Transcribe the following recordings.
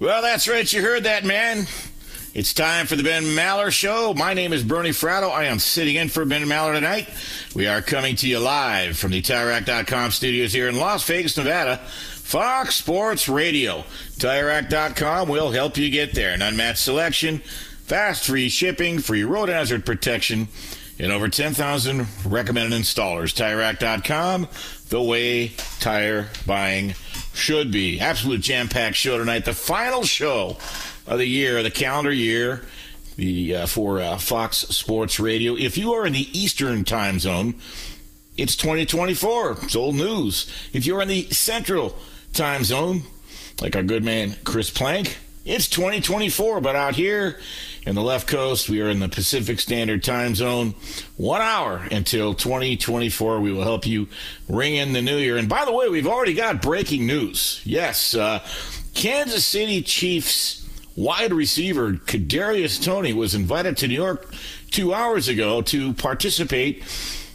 Well, that's right. You heard that, man. It's time for the Ben Maller Show. My name is Bernie Fratto. I am sitting in for Ben Maller tonight. We are coming to you live from the TireRack.com studios here in Las Vegas, Nevada. Fox Sports Radio. TireRack.com will help you get there. An unmatched selection, fast free shipping, free road hazard protection, and over 10,000 recommended installers. TireRack.com, the way tire buying should be. Absolute jam packed show tonight. The final show of the year, the calendar year, the uh, for uh, Fox Sports Radio. If you are in the Eastern time zone, it's 2024. It's old news. If you're in the Central time zone, like our good man Chris Plank, it's 2024. But out here in the left coast, we are in the Pacific Standard Time Zone. One hour until 2024. We will help you ring in the new year. And by the way, we've already got breaking news. Yes, uh, Kansas City Chiefs wide receiver Kadarius Toney was invited to New York two hours ago to participate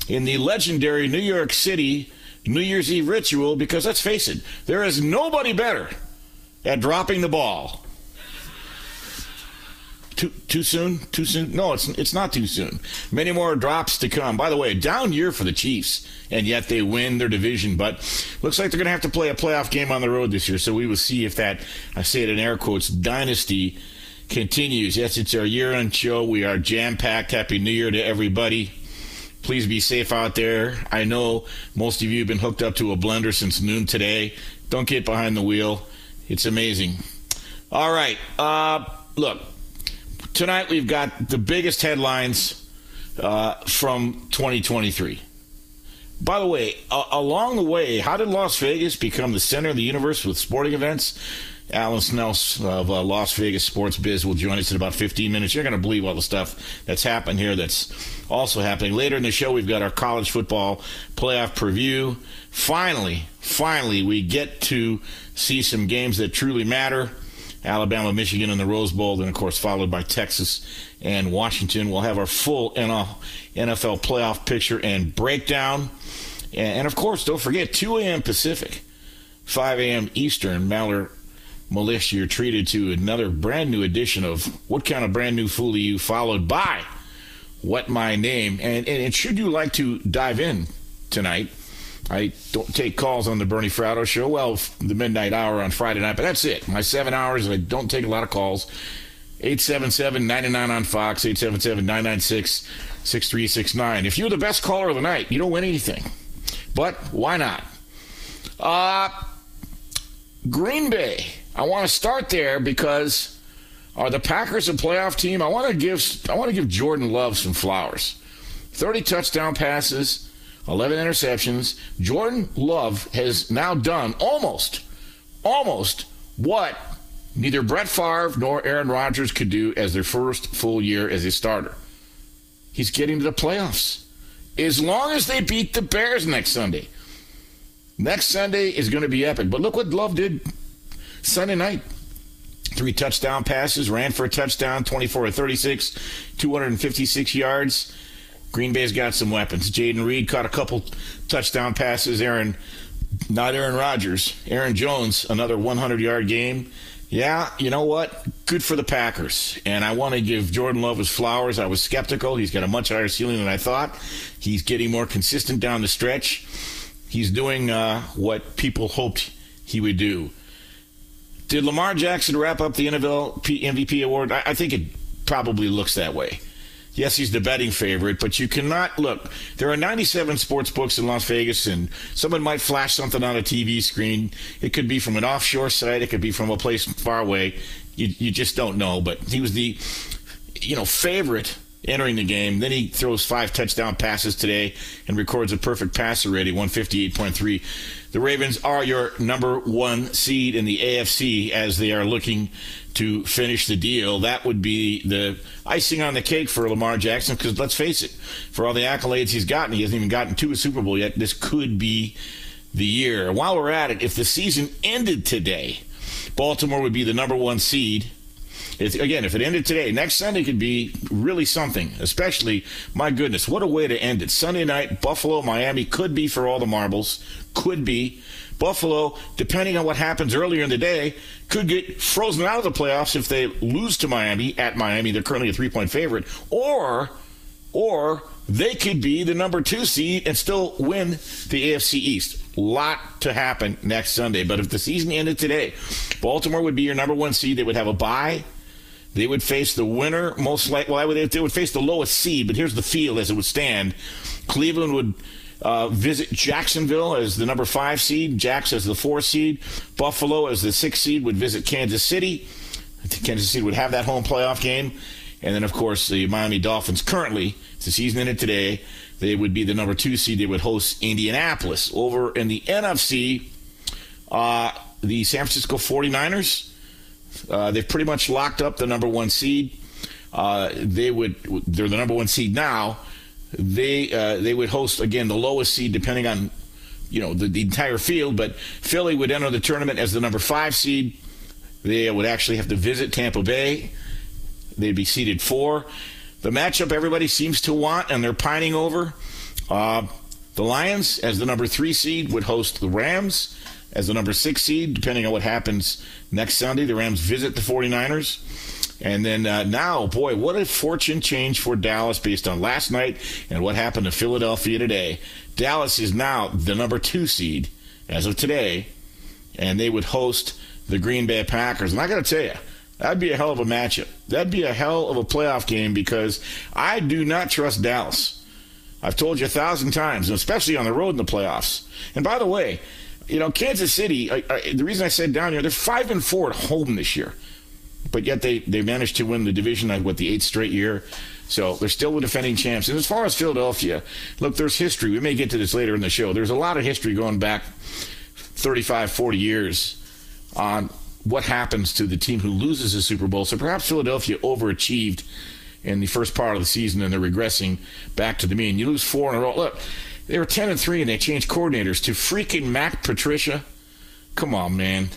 in the legendary New York City New Year's Eve ritual. Because let's face it, there is nobody better at dropping the ball too too soon? Too soon? No, it's it's not too soon. Many more drops to come. By the way, a down year for the Chiefs, and yet they win their division. But looks like they're going to have to play a playoff game on the road this year. So we will see if that I say it in air quotes dynasty continues. Yes, it's our year-end show. We are jam-packed. Happy New Year to everybody. Please be safe out there. I know most of you have been hooked up to a blender since noon today. Don't get behind the wheel. It's amazing. All right. Uh, look, tonight we've got the biggest headlines uh, from 2023. By the way, along the way, how did Las Vegas become the center of the universe with sporting events? Alan Snells of uh, Las Vegas Sports Biz will join us in about 15 minutes. You're going to believe all the stuff that's happened here that's also happening. Later in the show, we've got our college football playoff preview. Finally, finally, we get to see some games that truly matter. Alabama, Michigan in the Rose Bowl, then, of course, followed by Texas and Washington. We'll have our full NFL playoff picture and breakdown. And, of course, don't forget 2 a.m. Pacific, 5 a.m. Eastern. Maller Militia, you're treated to another brand new edition of What Kind of Brand New Fool Are You, followed by What My Name. And, and, and should you like to dive in tonight, I don't take calls on the Bernie Fratto show. Well, the midnight hour on Friday night, but that's it. My seven hours, I don't take a lot of calls. 877 99 on Fox, 877 996 6369. If you're the best caller of the night, you don't win anything. But why not? Uh, Green Bay. I want to start there because are the Packers a playoff team? I want to give I want to give Jordan Love some flowers. 30 touchdown passes, 11 interceptions. Jordan Love has now done almost almost what neither Brett Favre nor Aaron Rodgers could do as their first full year as a starter. He's getting to the playoffs. As long as they beat the Bears next Sunday. Next Sunday is going to be epic. But look what Love did Sunday night. Three touchdown passes, ran for a touchdown, 24 or 36, 256 yards. Green Bay's got some weapons. Jayden Reed caught a couple touchdown passes. Aaron, not Aaron Rodgers, Aaron Jones, another 100 yard game. Yeah, you know what? Good for the Packers. And I want to give Jordan Love his flowers. I was skeptical. He's got a much higher ceiling than I thought. He's getting more consistent down the stretch. He's doing uh, what people hoped he would do. Did Lamar Jackson wrap up the NFL MVP award? I, I think it probably looks that way. Yes, he's the betting favorite, but you cannot look. There are 97 sports books in Las Vegas, and someone might flash something on a TV screen. It could be from an offshore site, it could be from a place far away. You, you just don't know. But he was the, you know, favorite entering the game. Then he throws five touchdown passes today and records a perfect passer rating, 158.3. The Ravens are your number one seed in the AFC as they are looking to finish the deal. That would be the icing on the cake for Lamar Jackson because let's face it, for all the accolades he's gotten, he hasn't even gotten to a Super Bowl yet. This could be the year. While we're at it, if the season ended today, Baltimore would be the number one seed. It's, again, if it ended today, next Sunday could be really something. Especially, my goodness, what a way to end it. Sunday night, Buffalo, Miami could be for all the marbles. Could be. Buffalo, depending on what happens earlier in the day, could get frozen out of the playoffs if they lose to Miami at Miami. They're currently a three point favorite. Or, or they could be the number two seed and still win the AFC East. Lot to happen next Sunday. But if the season ended today, Baltimore would be your number one seed. They would have a bye. They would face the winner, most likely. Well, they would face the lowest seed, but here's the field as it would stand. Cleveland would uh, visit Jacksonville as the number five seed, Jacks as the four seed, Buffalo as the six seed would visit Kansas City. Kansas City would have that home playoff game. And then, of course, the Miami Dolphins currently, the season ended today, they would be the number two seed. They would host Indianapolis. Over in the NFC, uh, the San Francisco 49ers, uh, they've pretty much locked up the number one seed. Uh, they would, they're the number one seed now they uh, they would host again the lowest seed depending on you know the, the entire field but philly would enter the tournament as the number five seed. They would actually have to visit tampa bay. They'd be seeded four. The matchup everybody seems to want and they're pining over uh, the lions as the number three seed would host the rams as the number six seed depending on what happens next sunday. The rams visit the 49ers and then uh, now, boy, what a fortune change for Dallas based on last night and what happened to Philadelphia today. Dallas is now the number two seed as of today, and they would host the Green Bay Packers. And I got to tell you, that'd be a hell of a matchup. That'd be a hell of a playoff game because I do not trust Dallas. I've told you a thousand times, especially on the road in the playoffs. And by the way, you know, Kansas City, I, I, the reason I said down here, they're 5 and 4 at home this year but yet they, they managed to win the division, like, what, the eighth straight year? So they're still the defending champs. And as far as Philadelphia, look, there's history. We may get to this later in the show. There's a lot of history going back 35, 40 years on what happens to the team who loses the Super Bowl. So perhaps Philadelphia overachieved in the first part of the season and they're regressing back to the mean. You lose four in a row. Look, they were 10 and 3 and they changed coordinators to freaking Matt Patricia. Come on, man.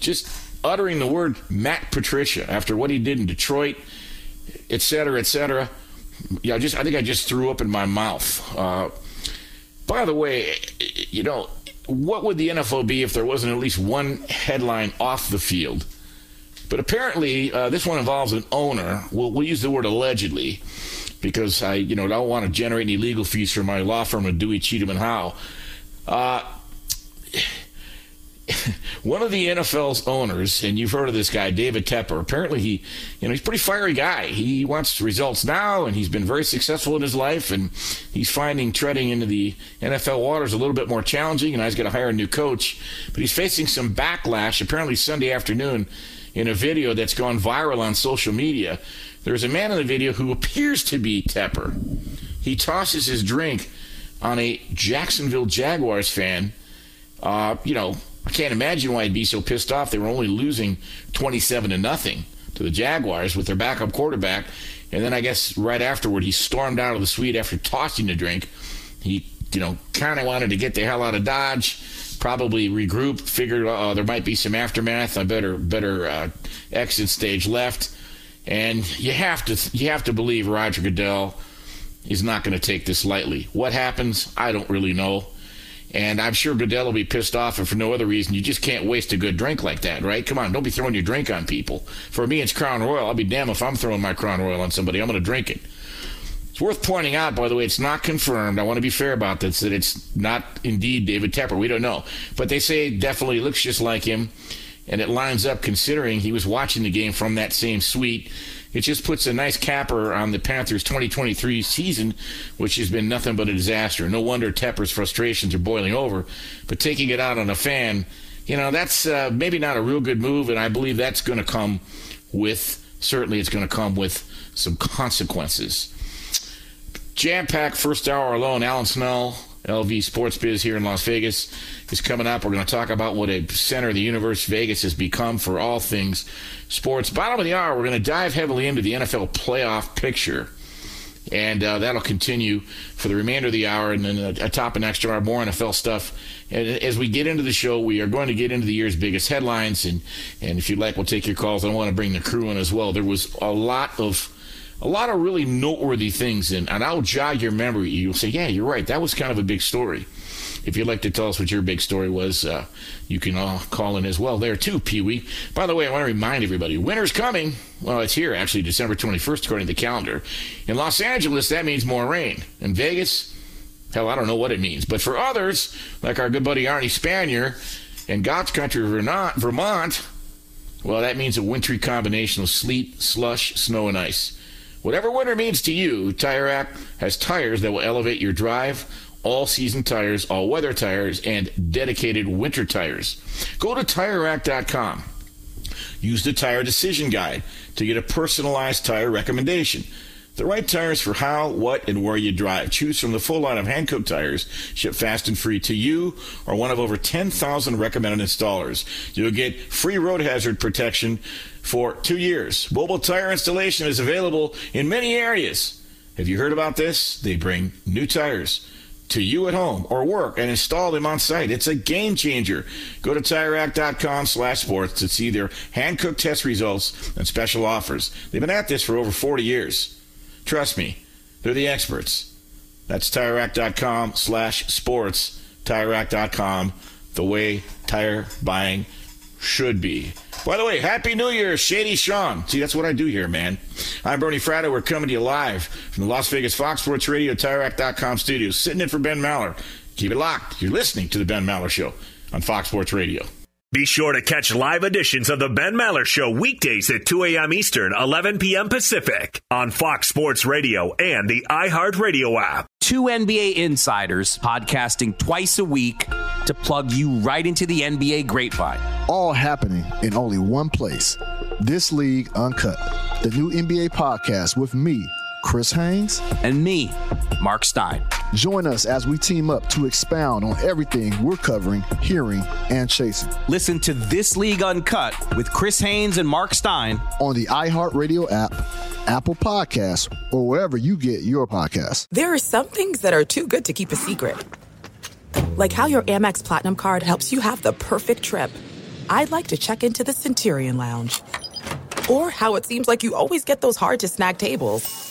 Just uttering the word Matt Patricia after what he did in Detroit, et cetera, et cetera. Yeah, I just I think I just threw up in my mouth. Uh, by the way, you know, what would the NFL be if there wasn't at least one headline off the field? But apparently, uh, this one involves an owner. We'll, we'll use the word allegedly because I, you know, don't want to generate any legal fees for my law firm of Dewey Cheatham and Howe. Uh, one of the NFL's owners, and you've heard of this guy, David Tepper. Apparently, he, you know, he's a pretty fiery guy. He wants results now, and he's been very successful in his life. And he's finding treading into the NFL waters a little bit more challenging. And he's got to hire a new coach, but he's facing some backlash. Apparently, Sunday afternoon, in a video that's gone viral on social media, there's a man in the video who appears to be Tepper. He tosses his drink on a Jacksonville Jaguars fan. Uh, you know, I can't imagine why he'd be so pissed off. They were only losing 27 to nothing to the Jaguars with their backup quarterback. And then I guess right afterward, he stormed out of the suite after tossing the drink. He, you know, kind of wanted to get the hell out of Dodge, probably regroup, figured uh, there might be some aftermath. I better better uh, exit stage left. And you have to you have to believe Roger Goodell is not going to take this lightly. What happens, I don't really know. And I'm sure Goodell will be pissed off, and for no other reason. You just can't waste a good drink like that, right? Come on, don't be throwing your drink on people. For me, it's Crown Royal. I'll be damned if I'm throwing my Crown Royal on somebody. I'm going to drink it. It's worth pointing out, by the way, it's not confirmed. I want to be fair about this, that it's not indeed David Tepper. We don't know. But they say definitely looks just like him, and it lines up considering he was watching the game from that same suite it just puts a nice capper on the Panthers' 2023 season, which has been nothing but a disaster. No wonder Tepper's frustrations are boiling over. But taking it out on a fan, you know, that's uh, maybe not a real good move, and I believe that's going to come with, certainly, it's going to come with some consequences. Jam packed first hour alone. Alan Snel, LV Sports Biz here in Las Vegas is coming up. We're going to talk about what a center of the universe Vegas has become for all things sports. Bottom of the hour, we're going to dive heavily into the NFL playoff picture. And uh, that'll continue for the remainder of the hour. And then uh, atop the extra hour, more NFL stuff. And as we get into the show, we are going to get into the year's biggest headlines. And, and if you'd like, we'll take your calls. I want to bring the crew in as well. There was a lot of a lot of really noteworthy things, and, and I'll jog your memory. You'll say, yeah, you're right. That was kind of a big story. If you'd like to tell us what your big story was, uh, you can all call in as well there too, Pee Wee. By the way, I want to remind everybody, winter's coming. Well, it's here actually, December 21st, according to the calendar. In Los Angeles, that means more rain. In Vegas, hell, I don't know what it means. But for others, like our good buddy Arnie Spanier in God's country, Vermont, well, that means a wintry combination of sleet, slush, snow, and ice. Whatever winter means to you, Tire Rack has tires that will elevate your drive all season tires, all weather tires, and dedicated winter tires. Go to TireRack.com. Use the Tire Decision Guide to get a personalized tire recommendation. The right tires for how, what, and where you drive. Choose from the full line of Hankook tires, shipped fast and free to you or one of over 10,000 recommended installers. You'll get free road hazard protection for two years. Mobile tire installation is available in many areas. Have you heard about this? They bring new tires to you at home or work and install them on site. It's a game changer. Go to TireRack.com slash sports to see their Hankook test results and special offers. They've been at this for over 40 years. Trust me, they're the experts. That's TireRack.com slash sports. TireRack.com, the way tire buying should be. By the way, Happy New Year, Shady Sean. See, that's what I do here, man. I'm Bernie Fratto. We're coming to you live from the Las Vegas Fox Sports Radio, TireRack.com studios, sitting in for Ben Maller. Keep it locked. You're listening to The Ben Maller Show on Fox Sports Radio. Be sure to catch live editions of The Ben Maller Show weekdays at 2 a.m. Eastern, 11 p.m. Pacific on Fox Sports Radio and the iHeartRadio app. Two NBA insiders podcasting twice a week to plug you right into the NBA grapevine. All happening in only one place. This League Uncut, the new NBA podcast with me, Chris Haynes, and me, Mark Stein. Join us as we team up to expound on everything we're covering, hearing, and chasing. Listen to This League Uncut with Chris Haynes and Mark Stein on the iHeartRadio app, Apple Podcasts, or wherever you get your podcasts. There are some things that are too good to keep a secret, like how your Amex Platinum card helps you have the perfect trip. I'd like to check into the Centurion Lounge, or how it seems like you always get those hard to snag tables.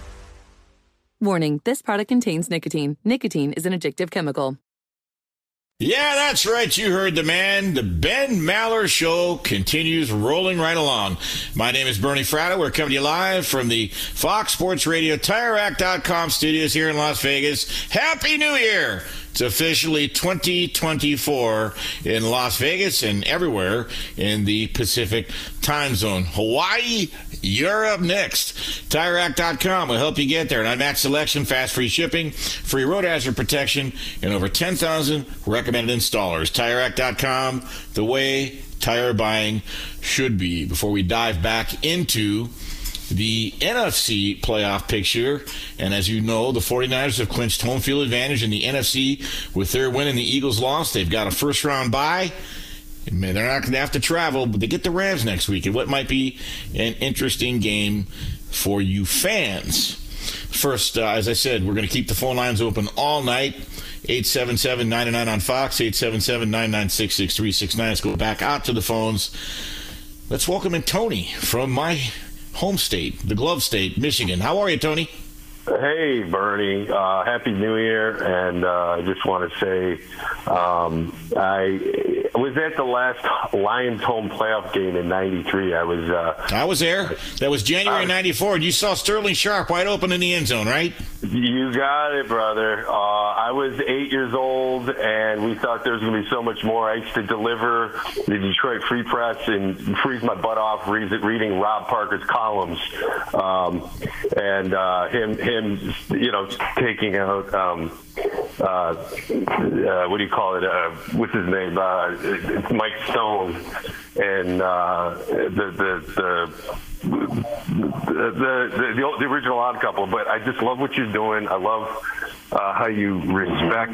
Warning, this product contains nicotine. Nicotine is an addictive chemical. Yeah, that's right. You heard the man. The Ben Maller Show continues rolling right along. My name is Bernie Fratto. We're coming to you live from the Fox Sports Radio TireRack.com studios here in Las Vegas. Happy New Year! It's officially 2024 in Las Vegas and everywhere in the Pacific time zone. Hawaii, you're up next. TireRack.com will help you get there. An unmatched selection, fast free shipping, free road hazard protection, and over 10,000 recommended installers. TireRack.com, the way tire buying should be. Before we dive back into the NFC playoff picture. And as you know, the 49ers have clinched home field advantage in the NFC with their win and the Eagles loss. They've got a first round bye. They're not going to have to travel, but they get the Rams next week and what might be an interesting game for you fans. First, uh, as I said, we're going to keep the phone lines open all night. 877 99 on Fox, 877 996 6369. Let's go back out to the phones. Let's welcome in Tony from my home state, the glove state, Michigan. How are you, Tony? Hey, Bernie. Uh, Happy New Year. And uh, I just want to say um, I was at the last Lions home playoff game in 93. I was. Uh, I was there. That was January 94. You saw Sterling Sharpe wide open in the end zone, right? You got it, brother. Uh, I was eight years old, and we thought there was going to be so much more. I used to deliver the Detroit Free Press and freeze my butt off reading Rob Parker's columns, um, and uh, him, him, you know, taking out. Um, uh, uh, what do you call it? Uh, what's his name? Uh, it's Mike Stone, and uh, the the the. The, the, the, the original odd couple, but I just love what you're doing. I love uh, how you respect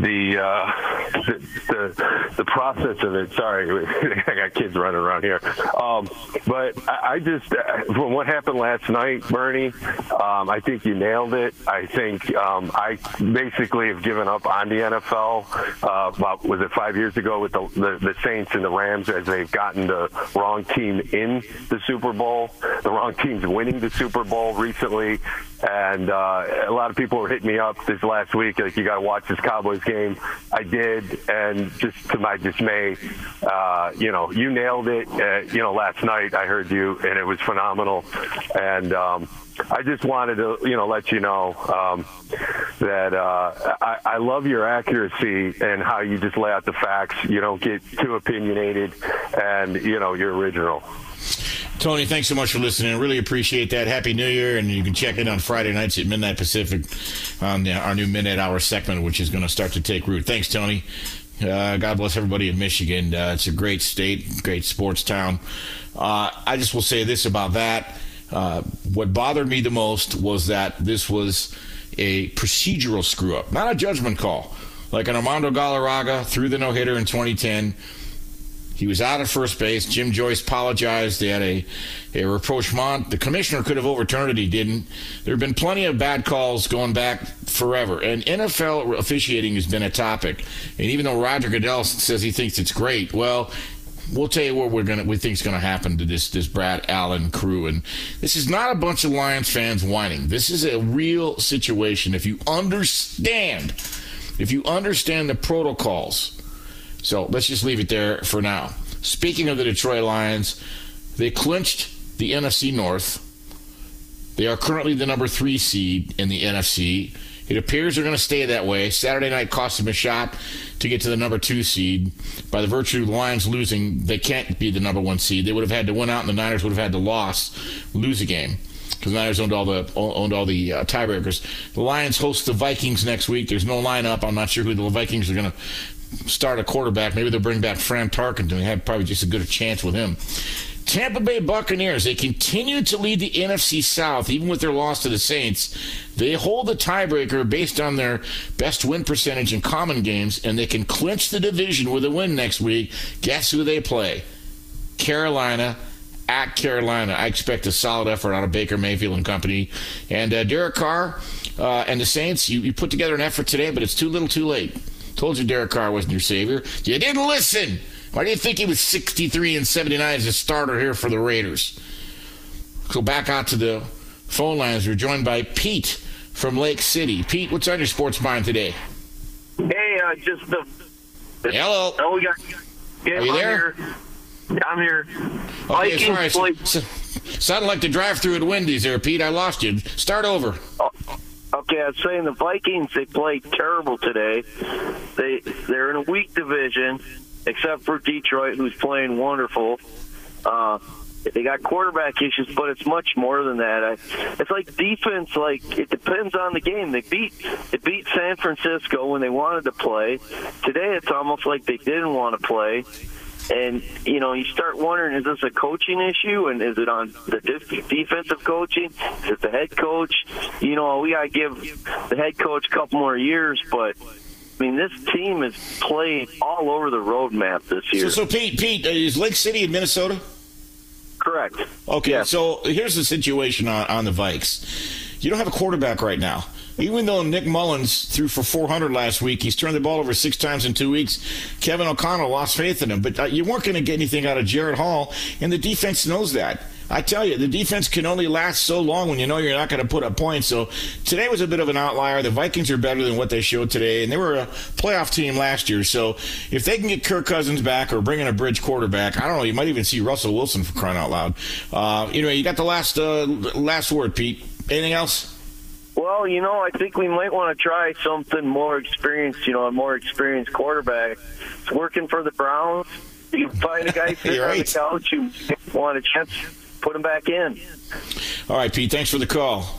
the, uh, the, the the process of it. Sorry, I got kids running around here. Um, but I, I just uh, from what happened last night, Bernie, um, I think you nailed it. I think um, I basically have given up on the NFL. Uh, about was it five years ago with the, the the Saints and the Rams as they've gotten the wrong team in the Super Bowl, the wrong teams winning the Super Bowl recently, and uh, a lot of people were hitting me up this last week, like you got to watch this Cowboys game. I did, and just to my dismay, uh, you know, you nailed it. Uh, you know, last night I heard you, and it was phenomenal. And um, I just wanted to, you know, let you know um, that uh, I, I love your accuracy and how you just lay out the facts. You don't get too opinionated, and you know, you're original. Tony, thanks so much for listening. Really appreciate that. Happy New Year, and you can check in on Friday nights at midnight Pacific on the, our new Minute Hour segment, which is going to start to take root. Thanks, Tony. Uh, God bless everybody in Michigan. Uh, it's a great state, great sports town. Uh, I just will say this about that. Uh, what bothered me the most was that this was a procedural screw up, not a judgment call. Like an Armando Galarraga threw the no hitter in 2010. He was out at first base. Jim Joyce apologized. They had a, a rapprochement. The commissioner could have overturned it. He didn't. There have been plenty of bad calls going back forever. And NFL officiating has been a topic. And even though Roger Goodell says he thinks it's great, well, we'll tell you what we're gonna we think is gonna happen to this this Brad Allen crew. And this is not a bunch of Lions fans whining. This is a real situation. If you understand, if you understand the protocols so let's just leave it there for now. Speaking of the Detroit Lions, they clinched the NFC North. They are currently the number three seed in the NFC. It appears they're going to stay that way. Saturday night cost them a shot to get to the number two seed. By the virtue of the Lions losing, they can't be the number one seed. They would have had to win out, and the Niners would have had to loss, lose a game because the Niners owned all the owned all the uh, tiebreakers. The Lions host the Vikings next week. There's no lineup. I'm not sure who the Vikings are going to start a quarterback. Maybe they'll bring back Fran Tarkenton. They have probably just a good chance with him. Tampa Bay Buccaneers, they continue to lead the NFC South, even with their loss to the Saints. They hold the tiebreaker based on their best win percentage in common games, and they can clinch the division with a win next week. Guess who they play? Carolina at Carolina. I expect a solid effort out of Baker Mayfield and company. And uh, Derek Carr uh, and the Saints, you, you put together an effort today, but it's too little too late. Told you Derek Carr wasn't your savior. You didn't listen. Why do you think he was 63 and 79 as a starter here for the Raiders? So back out to the phone lines. We're joined by Pete from Lake City. Pete, what's on your sports mind today? Hey, uh, just the. Hello. Oh, we got. Yeah, Are you I'm there? Here. I'm here. Okay, Vikings sorry. play- Sounded like the drive-through at Wendy's there, Pete. I lost you. Start over. Okay, Was saying the Vikings they played terrible today. They they're in a weak division, except for Detroit, who's playing wonderful. Uh, they got quarterback issues, but it's much more than that. I, it's like defense. Like it depends on the game. They beat they beat San Francisco when they wanted to play. Today, it's almost like they didn't want to play. And you know, you start wondering: Is this a coaching issue, and is it on the def- defensive coaching? Is it the head coach? You know, we got to give the head coach a couple more years. But I mean, this team is playing all over the roadmap this year. so Pete, Pete, uh, is Lake City in Minnesota? Correct. Okay, so here's the situation on, on the Vikes. You don't have a quarterback right now. Even though Nick Mullens threw for 400 last week, he's turned the ball over six times in two weeks. Kevin O'Connell lost faith in him, but uh, you weren't going to get anything out of Jaren Hall, and the defense knows that. I tell you, the defense can only last so long when you know you're not going to put up points. So today was a bit of an outlier. The Vikings are better than what they showed today, and they were a playoff team last year. So if they can get Kirk Cousins back or bring in a bridge quarterback, I don't know. You might even see Russell Wilson for crying out loud. Uh, you you got the last uh, last word, Pete. Anything else? Well, you know, I think we might want to try something more experienced. You know, a more experienced quarterback. It's working for the Browns. You find a guy sitting You're on the couch you want a chance, put him back in. All right, Pete. Thanks for the call.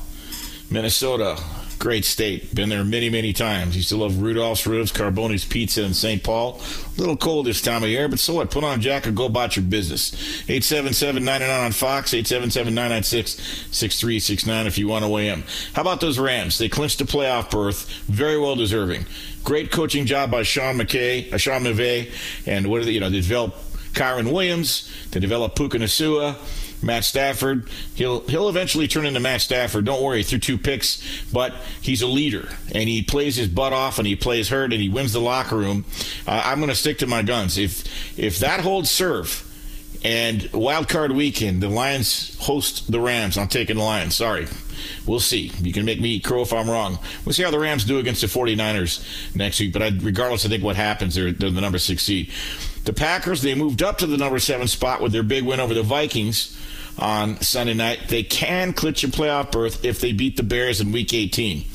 Minnesota, great state. Been there many, many times. Used to love Rudolph's Ribs, Carboni's Pizza in St. Paul. A little cold this time of year, but so what? Put on a jacket, go about your business. 877-99 on Fox, 877-996-6369 if you want to weigh in. How about those Rams? They clinched a playoff berth. Very well deserving. Great coaching job by Sean McKay, uh, Sean McVay, and what are they, you know, they developed Kyren Williams, they developed Puka Nacua, Matt Stafford. He'll he'll eventually turn into Matt Stafford. Don't worry, through two picks, but he's a leader and he plays his butt off and he plays hurt and he wins the locker room. Uh, I'm going to stick to my guns. If if that holds serve, and wild card weekend, the Lions host the Rams. I'm taking the Lions. Sorry. We'll see. You can make me crow if I'm wrong. We'll see how the Rams do against the 49ers next week. But I, regardless, I think what happens, they're, they're the number six seed. The Packers, they moved up to the number seven spot with their big win over the Vikings on Sunday night. They can clinch a playoff berth if they beat the Bears in week 18.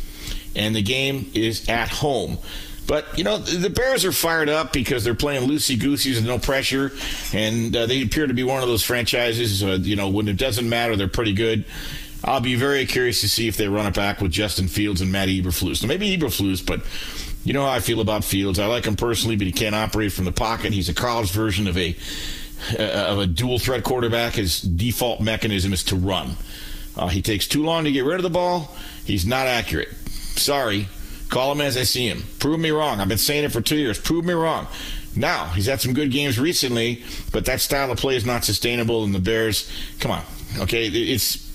And the game is at home. But, you know, the Bears are fired up because they're playing loosey goosey with no pressure. And uh, they appear to be one of those franchises, uh, you know, when it doesn't matter, they're pretty good. I'll be very curious to see if they run it back with Justin Fields and Matt Eberflus. Now, maybe Eberflus, but You know how I feel about Fields. I like him personally, but he can't operate from the pocket. He's a college version of a of a dual threat quarterback. His default mechanism is to run. Uh, he takes too long to get rid of the ball. He's not accurate. Sorry. Call him as I see him. Prove me wrong. I've been saying it for two years. Prove me wrong. Now, he's had some good games recently, but that style of play is not sustainable, and the Bears, come on. Okay, it's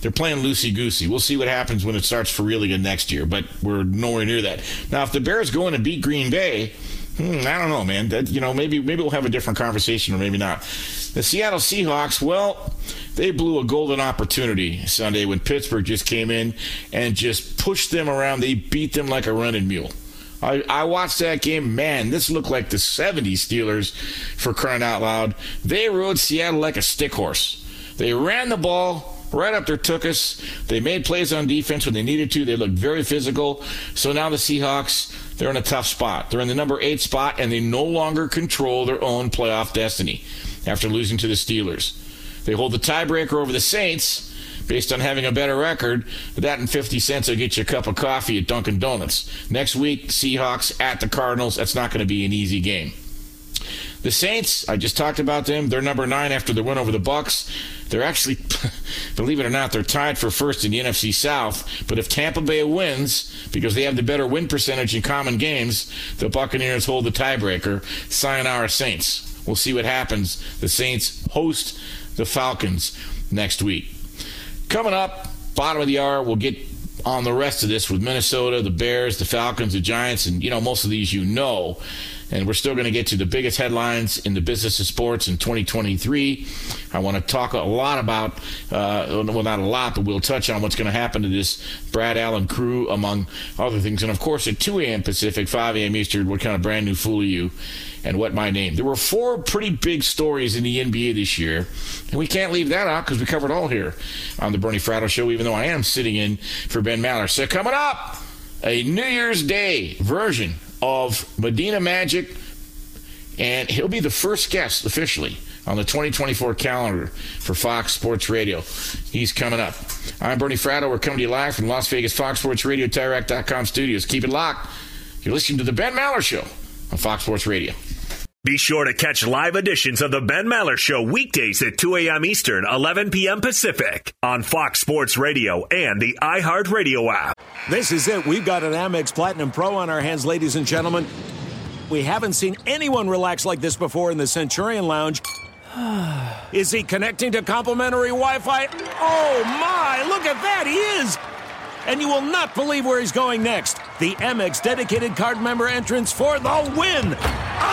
they're playing loosey goosey. We'll see what happens when it starts for real again next year, but we're nowhere near that. Now, if the Bears go in and beat Green Bay, hmm, I don't know, man. That, you know, maybe maybe we'll have a different conversation, or maybe not. The Seattle Seahawks, well, they blew a golden opportunity Sunday when Pittsburgh just came in and just pushed them around. They beat them like a running mule. I, I, watched that game. Man, this looked like the 70s Steelers for crying out loud. They rode Seattle like a stick horse. They ran the ball right up took us. They made plays on defense when they needed to. They looked very physical. So now the Seahawks, they're in a tough spot. They're in the number eight spot, and they no longer control their own playoff destiny after losing to the Steelers. They hold the tiebreaker over the Saints based on having a better record. That and 50 cents will get you a cup of coffee at Dunkin' Donuts. Next week, Seahawks at the Cardinals. That's not going to be an easy game. The Saints, I just talked about them. They're number nine after the win over the Bucks. They're actually, believe it or not, they're tied for first in the NFC South. But if Tampa Bay wins, because they have the better win percentage in common games, the Buccaneers hold the tiebreaker. Sayonara Saints. We'll see what happens. The Saints host the Falcons next week. Coming up, bottom of the hour, we'll get on the rest of this with Minnesota, the Bears, the Falcons, the Giants, and you know most of these you know and we're still going to get to the biggest headlines in the business of sports in 2023. I want to talk a lot about, uh, well, not a lot, but we'll touch on what's going to happen to this Brad Allen crew, among other things. And of course, at 2 a.m. Pacific, 5 a.m. Eastern, what kind of brand new fool are you? And what my name. There were four pretty big stories in the NBA this year, and we can't leave that out because we covered all here on the Bernie Fratto Show, even though I am sitting in for Ben Maller. So coming up, a New Year's Day version of Medina Magic, and he'll be the first guest officially on the 2024 calendar for Fox Sports Radio. He's coming up. I'm Bernie Fratto. We're coming to you live from Las Vegas Fox Sports Radio, TireRack.com studios. Keep it locked. You're listening to The Ben Maller Show on Fox Sports Radio. Be sure to catch live editions of the Ben Maller Show weekdays at 2 a.m. Eastern, 11 p.m. Pacific on Fox Sports Radio and the iHeartRadio app. This is it. We've got an Amex Platinum Pro on our hands, ladies and gentlemen. We haven't seen anyone relax like this before in the Centurion Lounge. Is he connecting to complimentary Wi Fi? Oh my, look at that, he is! And you will not believe where he's going next. The Amex dedicated card member entrance for the win!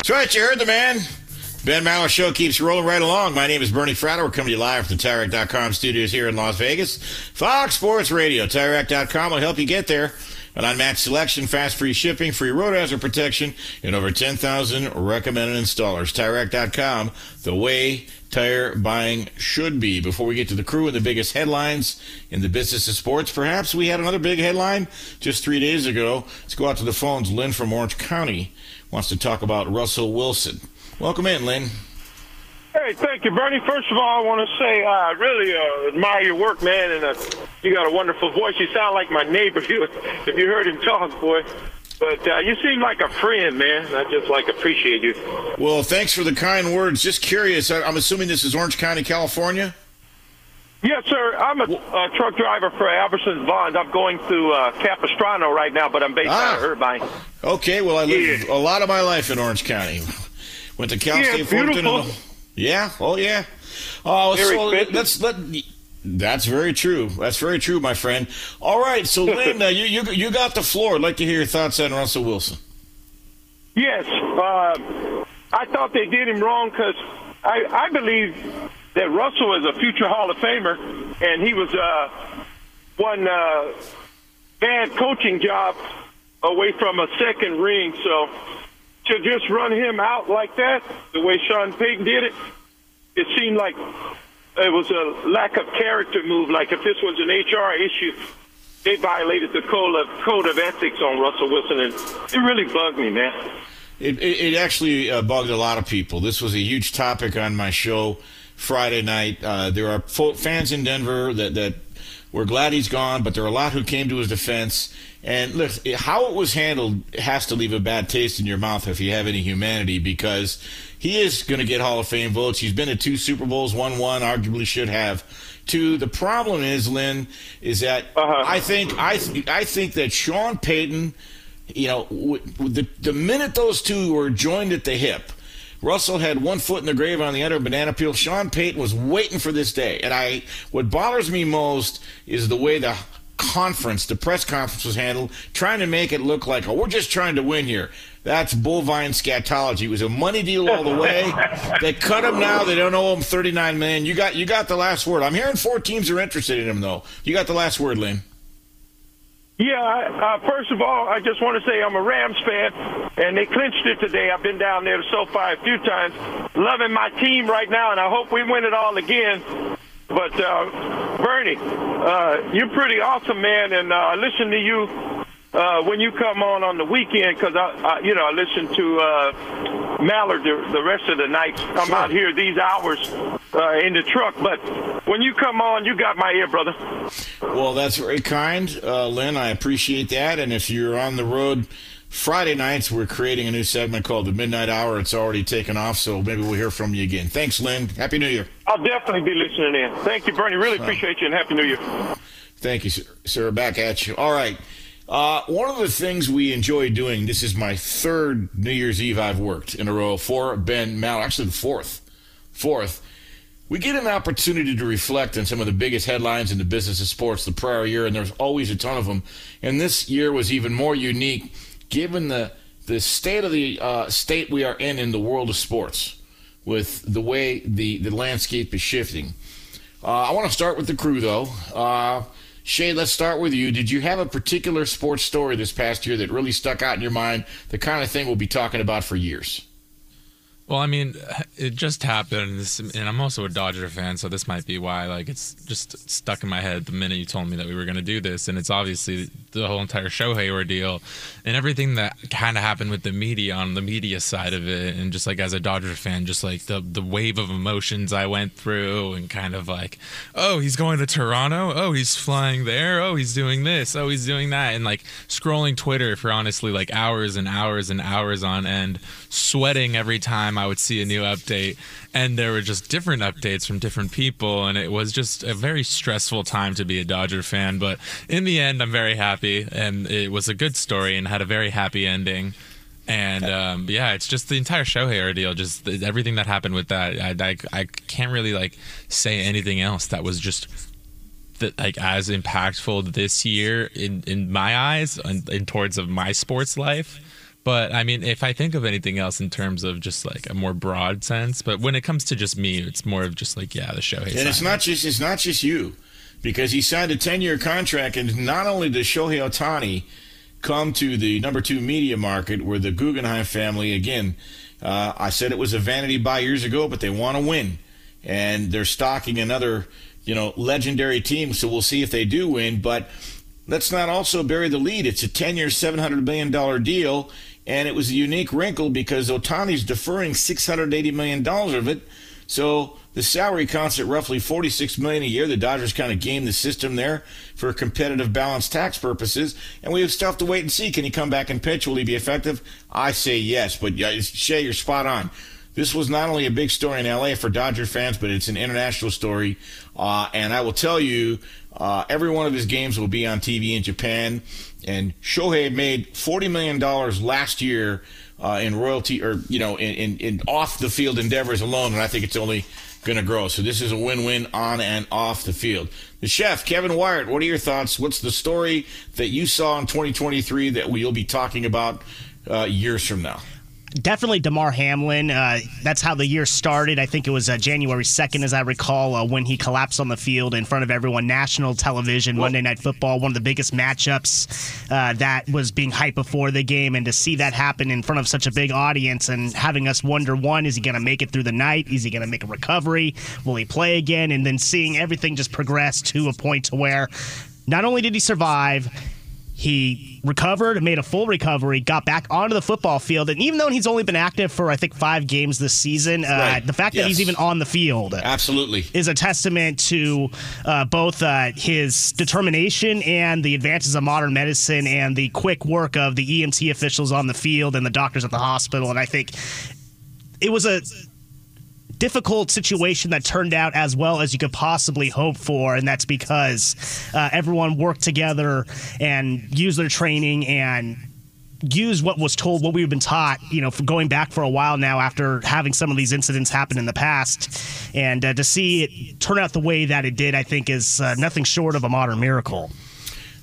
That's right, you heard the man. Ben Maller Show keeps rolling right along. My name is Bernie Fratto. We're coming to you live from the TireRack.com studios here in Las Vegas. Fox Sports Radio. TireRack.com will help you get there. An unmatched selection, fast free shipping, free road hazard protection, and over 10,000 recommended installers. TireRack.com, the way tire buying should be. Before we get to the crew and the biggest headlines in the business of sports, perhaps we had another big headline just three days ago. Let's go out to the phones. Lynn from Orange County wants to talk about Russell Wilson. Welcome in, Lynn. Hey, thank you, Bernie. First of all, I want to say uh, I really uh, admire your work, man, and uh, you got a wonderful voice. You sound like my neighbor if you, if you heard him talk, boy. But uh, you seem like a friend, man. I just like appreciate you. Well, thanks for the kind words. Just curious, I'm assuming this is Orange County, California. Yes, sir. I'm a uh, truck driver for Albertsons Vons. I'm going through uh, Capistrano right now, but I'm based Ah. out of Irvine. Okay, well, I lived a lot of my life in Orange County. Went to Cal Yeah, State Fullerton. Yeah, oh yeah. Oh, Very so expensive. let's let. That's very true. That's very true, my friend. All right, so Lynn, uh, you, you you got the floor. I'd like to hear your thoughts on Russell Wilson. Yes, uh, I thought they did him wrong because I, I believe that Russell is a future Hall of Famer, and he was uh, one uh, bad coaching job away from a second ring. So to just run him out like that, the way Sean Payton did it, it seemed like it was a lack of character move. Like if this was an HR issue, they violated the code of, code of ethics on Russell Wilson, and it really bugged me, man. It, it, it actually uh, bugged a lot of people. This was a huge topic on my show Friday night. Uh, there are fo- fans in Denver that, that were glad he's gone, but there are a lot who came to his defense. And look, how it was handled has to leave a bad taste in your mouth if you have any humanity because he is going to get Hall of Fame votes. He's been to two Super Bowls, won one, arguably should have two. The problem is, Lynn, is that uh-huh. I think I th- I think that Sean Payton you know, w- w- the, the minute those two were joined at the hip, Russell had one foot in the grave on the other banana peel. Sean Payton was waiting for this day. And I, what bothers me most is the way the conference, the press conference was handled, trying to make it look like, oh, we're just trying to win here. That's bovine scatology. It was a money deal all the way. they cut him now. They don't owe him 39 million. You got, you got the last word. I'm hearing four teams are interested in him, though. You got the last word, Lynn. Yeah, uh, first of all, I just want to say I'm a Rams fan, and they clinched it today. I've been down there to SoFi a few times, loving my team right now, and I hope we win it all again. But uh, Bernie, uh, you're pretty awesome, man, and uh, I listen to you uh, when you come on on the weekend because I, I, you know, I listen to uh, Mallard the, the rest of the night. I'm out here these hours uh, in the truck, but when you come on, you got my ear, brother. Well, that's very kind, uh, Lynn. I appreciate that. And if you're on the road Friday nights, we're creating a new segment called the Midnight Hour. It's already taken off, so maybe we'll hear from you again. Thanks, Lynn. Happy New Year. I'll definitely be listening in. Thank you, Bernie. Really appreciate you, and Happy New Year. Thank you, sir. sir. Back at you. All right. Uh, one of the things we enjoy doing, this is my third New Year's Eve I've worked in a row for Ben Mal, actually the fourth. Fourth. We get an opportunity to reflect on some of the biggest headlines in the business of sports the prior year, and there's always a ton of them. And this year was even more unique given the, the state of the uh, state we are in in the world of sports with the way the, the landscape is shifting. Uh, I want to start with the crew, though. Shay, let's start with you. Did you have a particular sports story this past year that really stuck out in your mind? The kind of thing we'll be talking about for years. Well, I mean, it just happened, and I'm also a Dodger fan, so this might be why. Like, it's just stuck in my head the minute you told me that we were going to do this, and it's obviously the whole entire Shohei ordeal, and everything that kind of happened with the media on the media side of it, and just like as a Dodger fan, just like the the wave of emotions I went through, and kind of like, oh, he's going to Toronto, oh, he's flying there, oh, he's doing this, oh, he's doing that, and like scrolling Twitter for honestly like hours and hours and hours on end, sweating every time I would see a new update. And there were just different updates from different people. And it was just a very stressful time to be a Dodger fan. But in the end, I'm very happy. And it was a good story and had a very happy ending. And um, yeah, it's just the entire Shohei ordeal, just everything that happened with that. I, I, I can't really like say anything else that was just that like as impactful this year in in my eyes and, and towards of my sports life. But I mean, if I think of anything else in terms of just like a more broad sense, but when it comes to just me, it's more of just like yeah, the Shohei. And it's not just it's not just you, because he signed a ten year contract, and not only does Shohei Ohtani come to the number two media market, where the Guggenheim family again, uh, I said it was a vanity buy years ago, but they want to win, and they're stocking another you know legendary team. So we'll see if they do win, but. Let's not also bury the lead. It's a 10 year, $700 million deal and it was a unique wrinkle because Ohtani's deferring $680 million of it. So the salary counts at roughly 46 million a year. The Dodgers kind of game the system there for competitive balance tax purposes. And we have stuff to wait and see. Can he come back and pitch? Will he be effective? I say yes. But Shay, you're spot on. This was not only a big story in LA for Dodger fans, but it's an international story. Uh, and I will tell you, uh, every one of his games will be on TV in Japan. And Shohei made forty million dollars last year uh, in royalty, or you know, in, in, in off the field endeavors alone, and I think it's only going to grow. So this is a win-win on and off the field. The chef, Kevin Wyatt, what are your thoughts? What's the story that you saw in 2023 that we'll be talking about uh, years from now? Definitely Damar Hamlin. Uh, that's how the year started. I think it was uh, January 2nd, as I recall, uh, when he collapsed on the field in front of everyone. National television, well, Monday Night Football, one of the biggest matchups uh, that was being hyped before the game. And to see that happen in front of such a big audience and having us wonder one, is he going to make it through the night? Is he going to make a recovery? Will he play again? And then seeing everything just progress to a point to where not only did he survive, he recovered, made a full recovery, got back onto the football field, and even though he's only been active for I think five games this season, uh, right. the fact yes. that he's even on the field, absolutely, is a testament to uh, both uh, his determination and the advances of modern medicine and the quick work of the EMT officials on the field and the doctors at the hospital. And I think it was a difficult situation that turned out as well as you could possibly hope for, and that's because uh, everyone worked together and used their training and use what was told, what we've been taught, you know, going back for a while now after having some of these incidents happen in the past. And uh, to see it turn out the way that it did, I think is uh, nothing short of a modern miracle.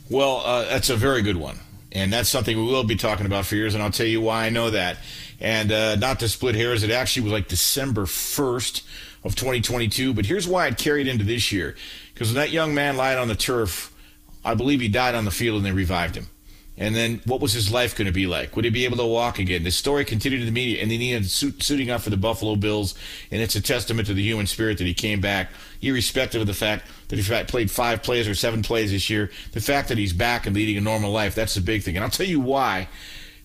Well, uh, that's a very good one. And that's something we will be talking about for years, and I'll tell you why I know that. And uh, not to split hairs, it actually was like December 1st of 2022. But here's why it carried into this year. Because when that young man lied on the turf, I believe he died on the field and they revived him. And then what was his life going to be like? Would he be able to walk again? The story continued in the media, and then he ended suit, suiting up for the Buffalo Bills, and it's a testament to the human spirit that he came back, irrespective of the fact that he played five plays or seven plays this year. The fact that he's back and leading a normal life, that's the big thing. And I'll tell you why,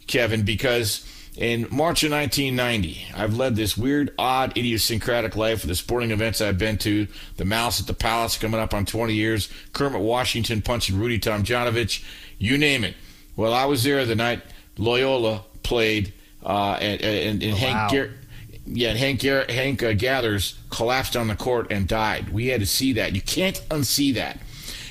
Kevin, because in March of 1990, I've led this weird, odd, idiosyncratic life for the sporting events I've been to. The Malice at the Palace coming up on 20 years. Kermit Washington punching Rudy Tomjanovich. You name it. Well, I was there the night Loyola played, uh, and, and, and oh, Hank, wow. Gar- yeah, Hank, Gar- Hank uh, Gathers collapsed on the court and died. We had to see that. You can't unsee that.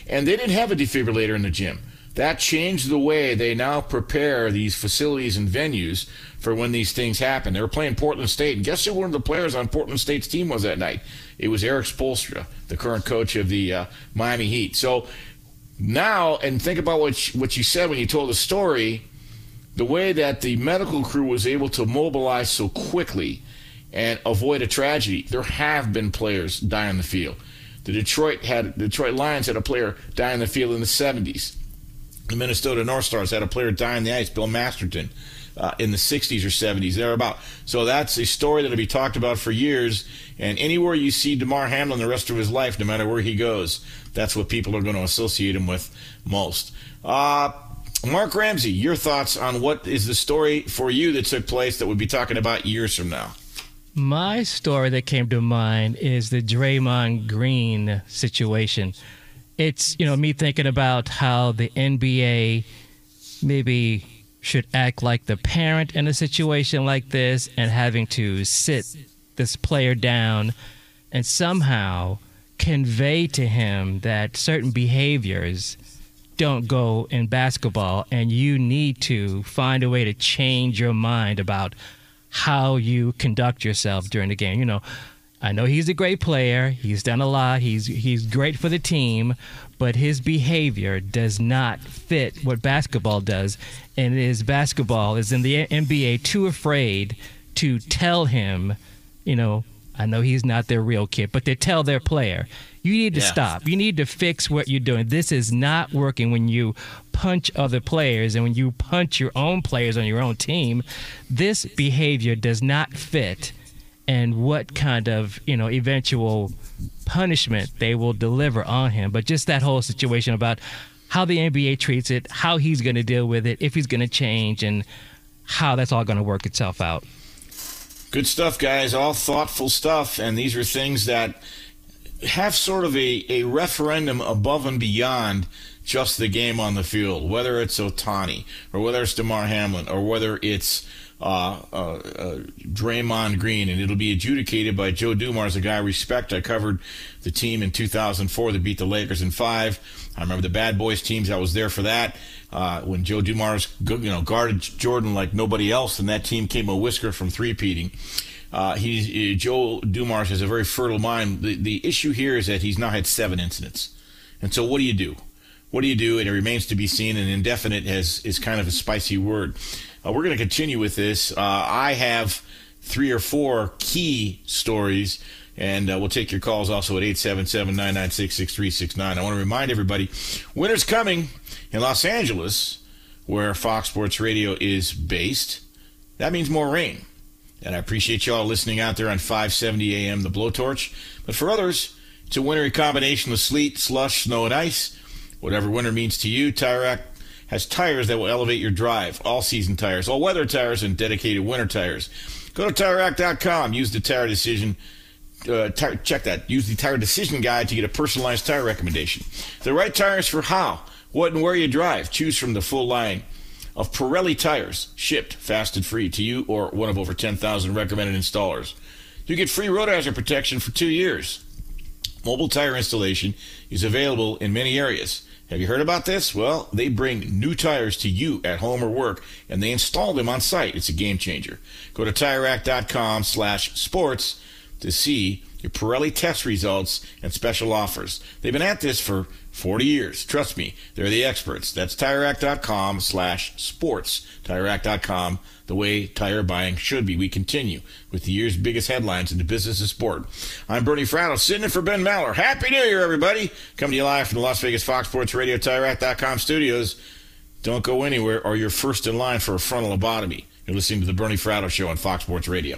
And they didn't have a defibrillator in the gym. That changed the way they now prepare these facilities and venues for when these things happen. They were playing Portland State, and guess who one of the players on Portland State's team was that night? It was Erik Spoelstra, the current coach of the uh, Miami Heat. So now, and think about what you, what you said when you told the story, the way that the medical crew was able to mobilize so quickly and avoid a tragedy. There have been players die on the field. The Detroit had Detroit Lions had a player die on the field in the 70s. The Minnesota North Stars had a player die on the ice, Bill Masterton uh, in the 60s or 70s, thereabout. So that's a story that'll be talked about for years. And anywhere you see Damar Hamlin the rest of his life, no matter where he goes, that's what people are going to associate him with most. Uh, Mark Ramsey, your thoughts on what is the story for you that took place that we'll be talking about years from now? My story that came to mind is the Draymond Green situation. It's, you know, me thinking about how the NBA maybe should act like the parent in a situation like this and having to sit this player down and somehow convey to him that certain behaviors don't go in basketball, and you need to find a way to change your mind about how you conduct yourself during the game. You know, I know he's a great player. He's done a lot. He's he's great for the team, but his behavior does not fit what basketball does. And his basketball is in the NBA too afraid to tell him, you know, I know he's not their real kid, but they tell their player, you need to Yeah. stop. You need to fix what you're doing. This is not working when you punch other players and when you punch your own players on your own team. This behavior does not fit and what kind of, you know, eventual punishment they will deliver on him. But just that whole situation about how the NBA treats it, how he's going to deal with it, if he's going to change, and how that's all going to work itself out. Good stuff, guys. All thoughtful stuff. And these are things that have sort of a, a referendum above and beyond just the game on the field, whether it's Ohtani or whether it's Damar Hamlin or whether it's uh, uh, uh, Draymond Green, and it'll be adjudicated by Joe Dumars, a guy I respect. I covered the team in 2004 that beat the Lakers in five. I remember the Bad Boys teams. I was there for that uh, when Joe Dumars, you know, guarded Jordan like nobody else, and that team came a whisker from three-peating. Uh, he's uh, Joe Dumars has a very fertile mind. The the issue here is that he's now had seven incidents, and so what do you do? What do you do? And it remains to be seen. And indefinite has is kind of a spicy word. Uh, we're going to continue with this. Uh, I have three or four key stories, and uh, we'll take your calls also at 877-996-6369. I want to remind everybody, winter's coming in Los Angeles, where Fox Sports Radio is based. That means more rain. And I appreciate y'all listening out there on 570 AM, the blowtorch. But for others, it's a wintry combination of sleet, slush, snow, and ice. Whatever winter means to you, Tire Rack has tires that will elevate your drive. All season tires, all weather tires, and dedicated winter tires. Go to TireRack.com. Use the Tire Decision. Uh, tire, check that. Use the Tire Decision Guide to get a personalized tire recommendation. The right tires for how, what, and where you drive. Choose from the full line of Pirelli tires, shipped fast and free to you or one of over 10,000 recommended installers. You get free road hazard protection for two years. Mobile tire installation is available in many areas. Have you heard about this? Well, they bring new tires to you at home or work, and they install them on site. It's a game changer. Go to TireRack.com slash sports to see your Pirelli test results and special offers. They've been at this for 40 years. Trust me, they're the experts. That's TireRack.com slash sports. TireRack.com, the way tire buying should be. We continue with the year's biggest headlines in the business of sport. I'm Bernie Fratto, sitting in for Ben Maller. Happy New Year, everybody. Coming to you live from the Las Vegas Fox Sports Radio TireRack.com studios. Don't go anywhere or you're first in line for a frontal lobotomy. You're listening to the Bernie Fratto Show on Fox Sports Radio.